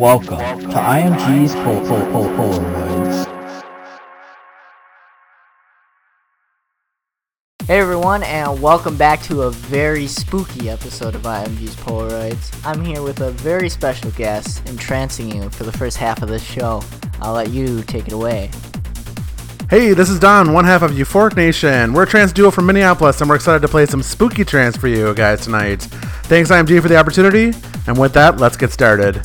Welcome to IMG's Pol- Pol- Pol- Polaroids. Hey everyone, and welcome back to a very spooky episode of IMG's Polaroids. I'm here with a very special guest, entrancing you for the first half of this show. I'll let you take it away. Hey, this is Don, one half of Euphoric Nation. We're a trance duo from Minneapolis, and we're excited to play some spooky trance for you guys tonight. Thanks, IMG, for the opportunity. And with that, let's get started.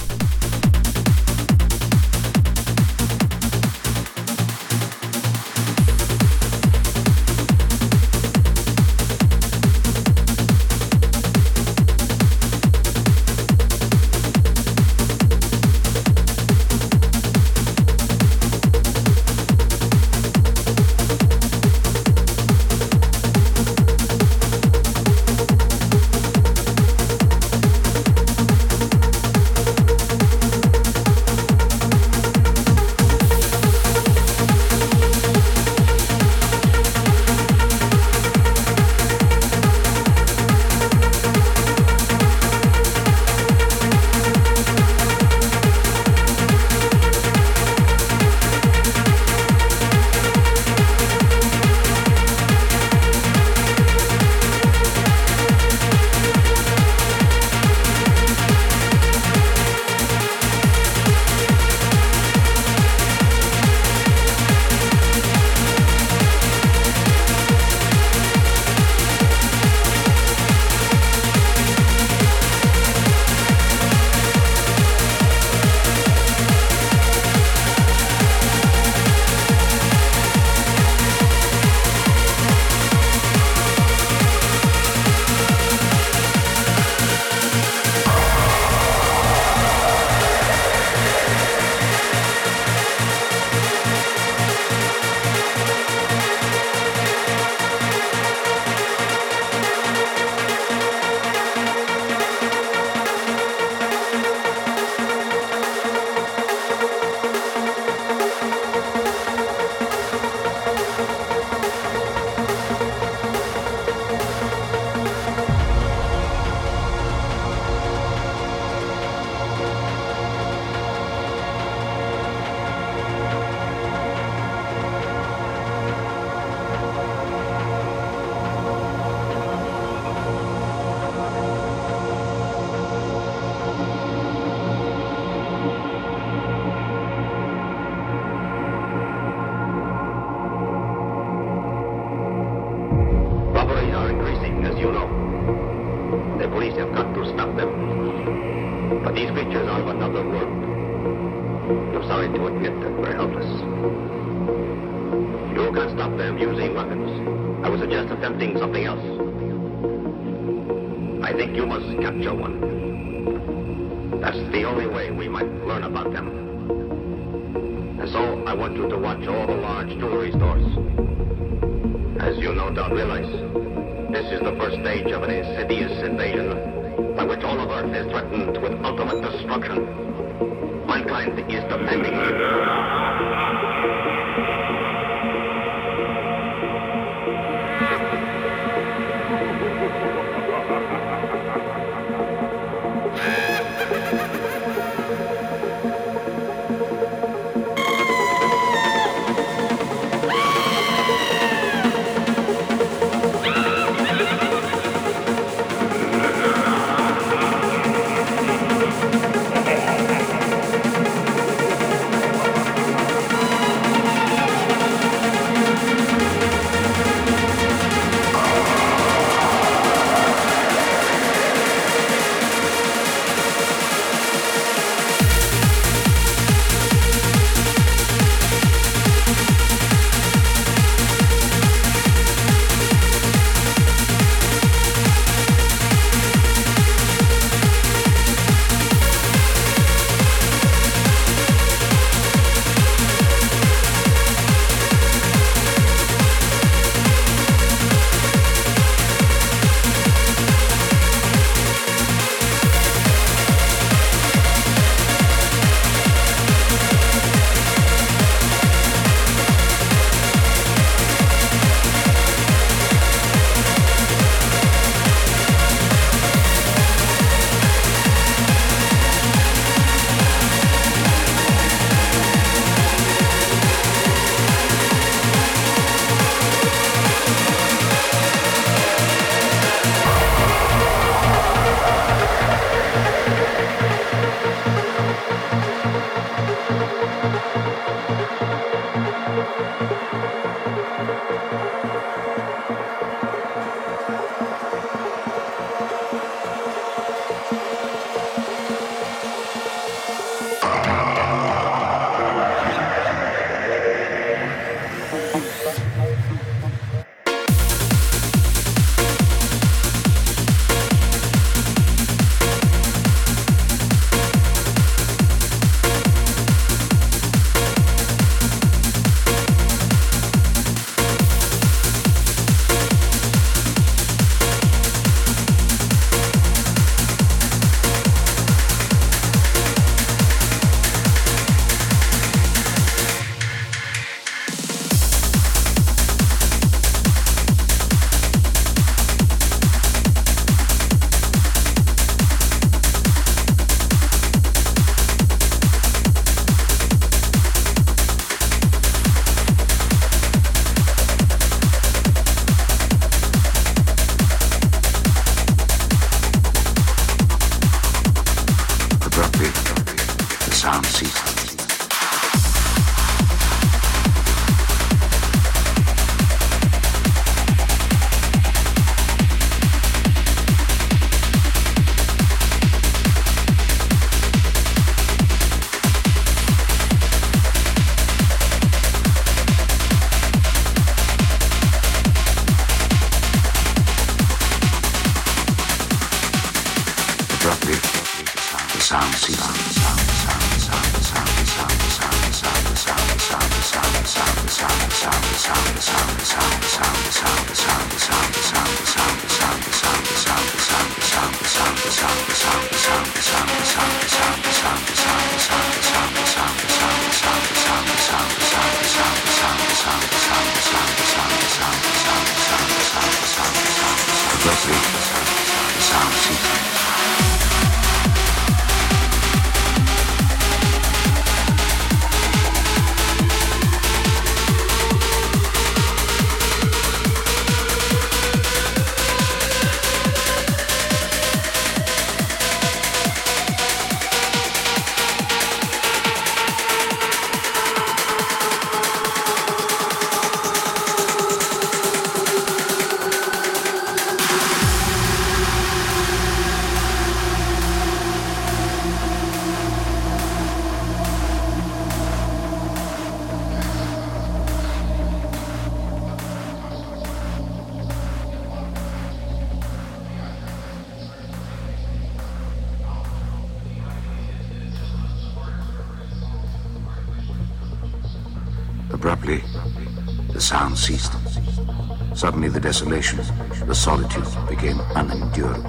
Desolation, the solitude became unendurable.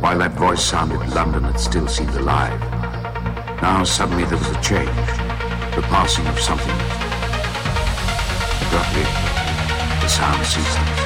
While that voice sounded, London had still seemed alive. Now, suddenly, there was a change, the passing of something. Abruptly, the sound ceased.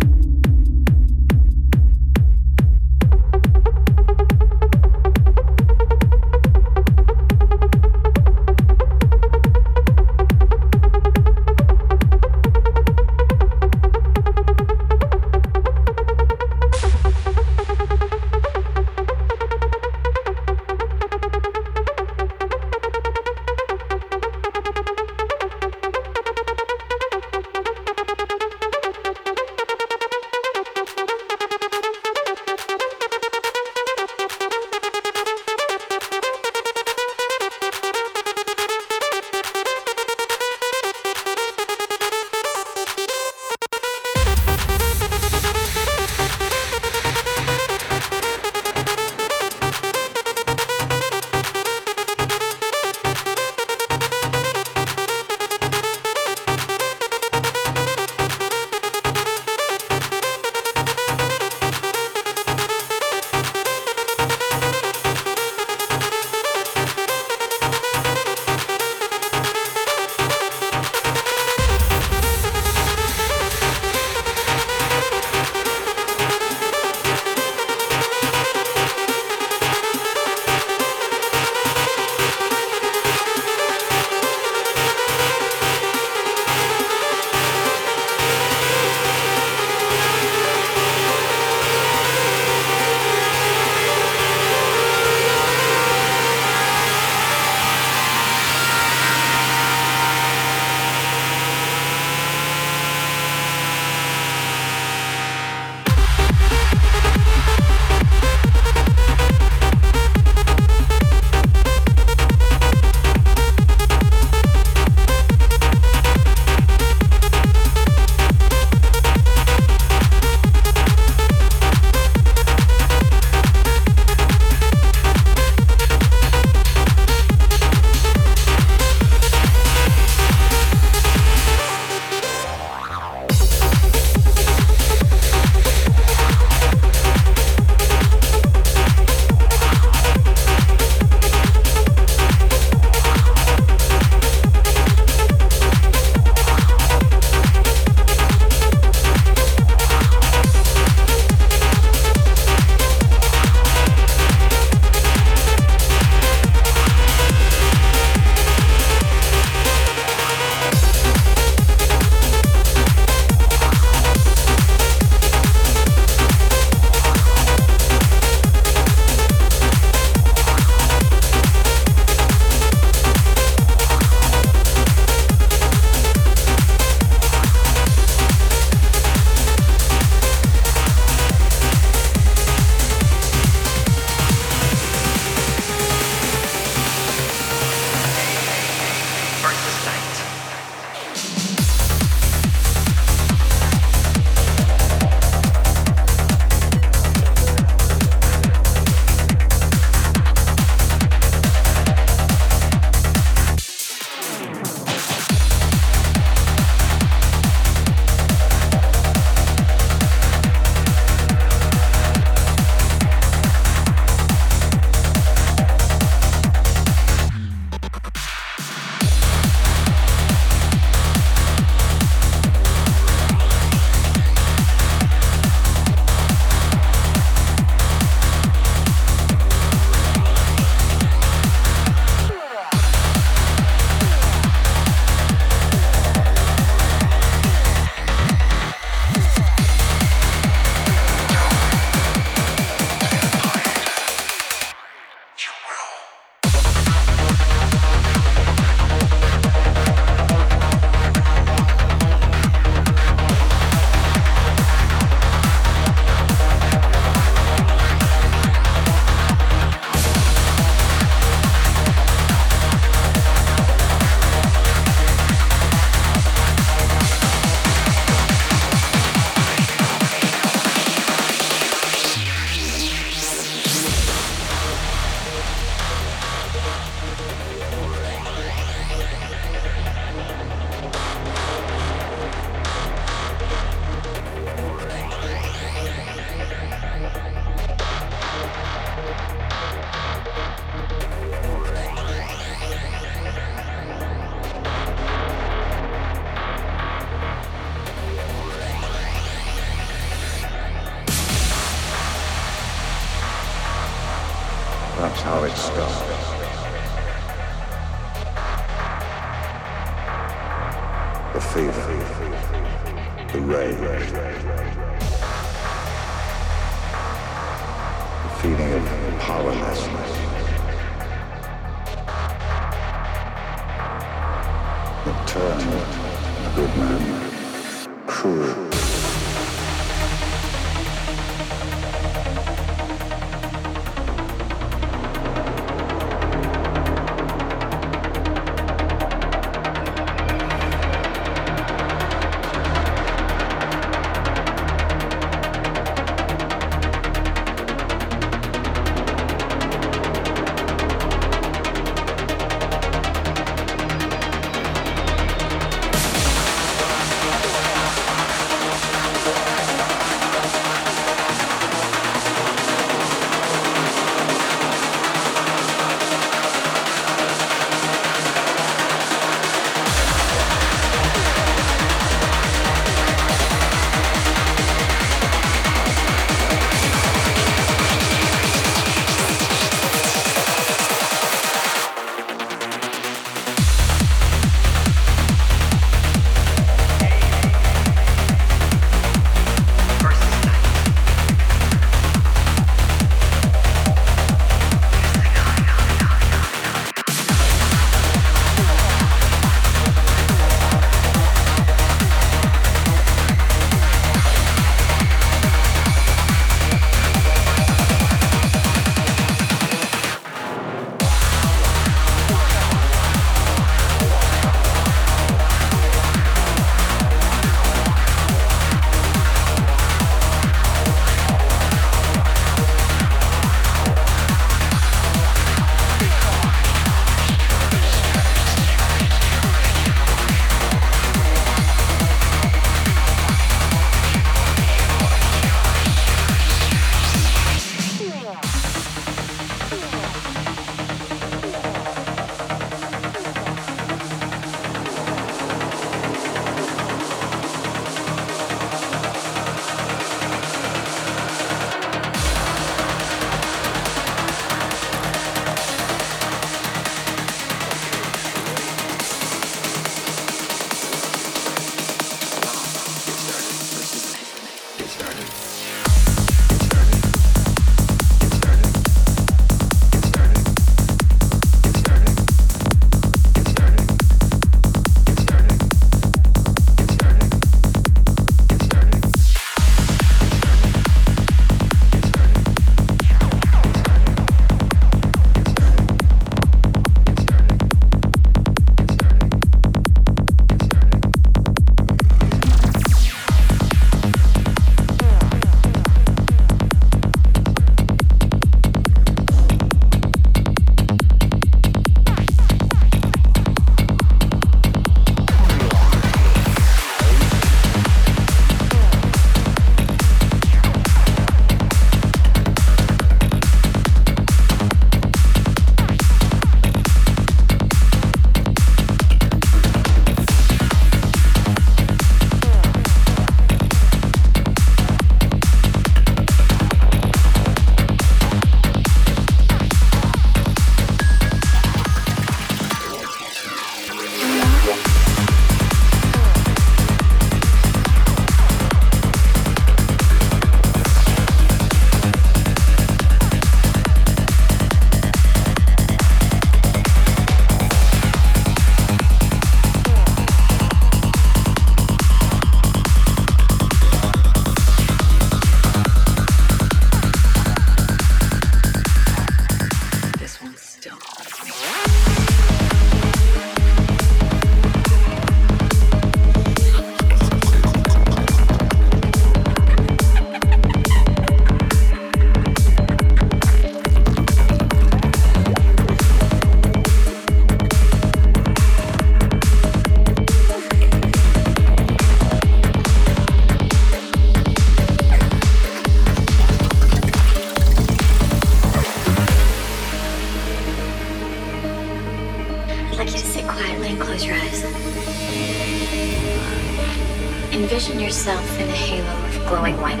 Glowing white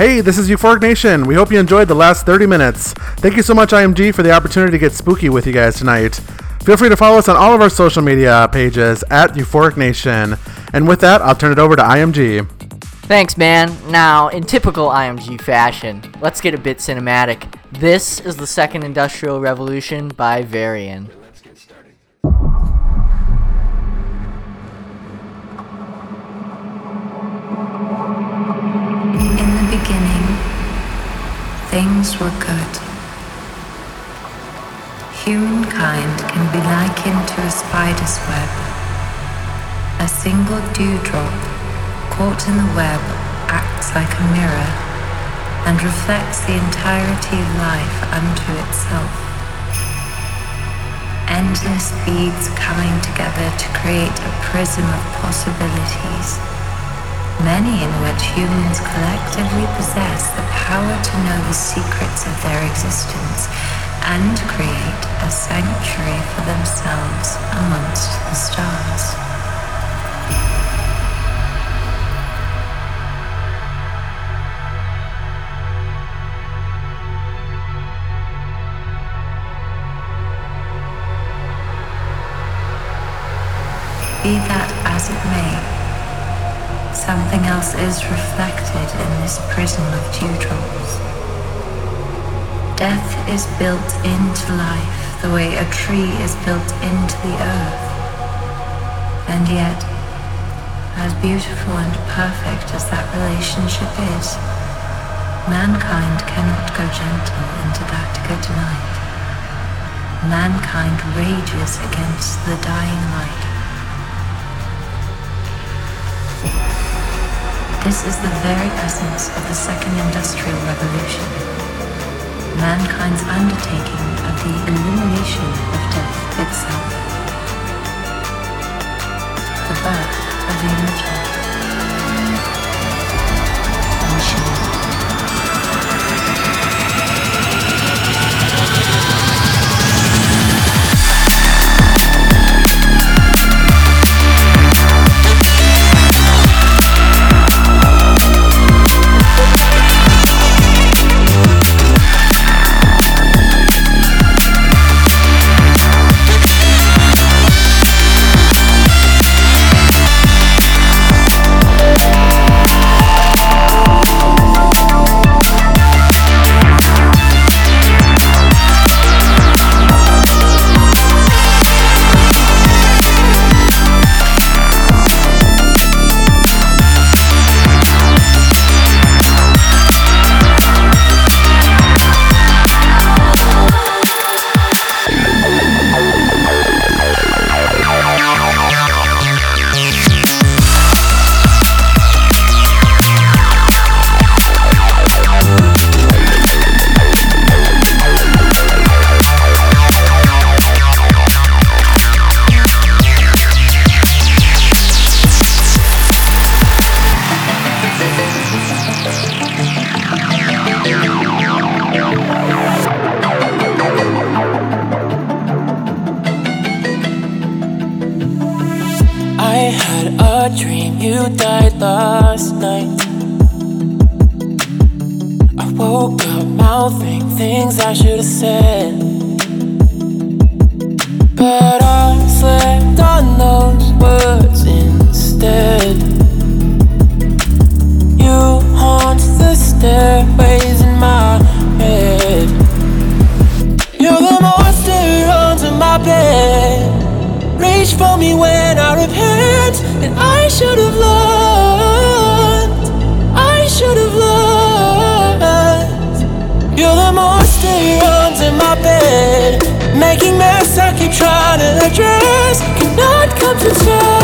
Hey, this is Euphoric Nation. We hope you enjoyed the last 30 minutes. Thank you so much, IMG, for the opportunity to get spooky with you guys tonight. Feel free to follow us on all of our social media pages at Euphoric Nation. And with that, I'll turn it over to IMG. Thanks, man. Now, in typical IMG fashion, let's get a bit cinematic. This is the Second Industrial Revolution by Varien. Things were good. Humankind can be likened to a spider's web. A single dewdrop caught in the web acts like a mirror and reflects the entirety of life unto itself. Endless beads coming together to create a prism of possibilities many in which humans collectively possess the power to know the secrets of their existence and create a sanctuary for themselves amongst the stars. Be that as it may, Something else is reflected in this prism of dewdrops. Death is built into life the way a tree is built into the earth. And yet, as beautiful and perfect as that relationship is, mankind cannot go gentle into that good night. Mankind rages against the dying light. This is the very essence of the second industrial revolution. Mankind's undertaking of the elimination of death itself. The birth of the immortal. Me when I repent, and I should have learned. I should have learned. You're the monster under my bed, making mess I keep trying to address. Cannot come to terms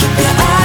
keep your eyes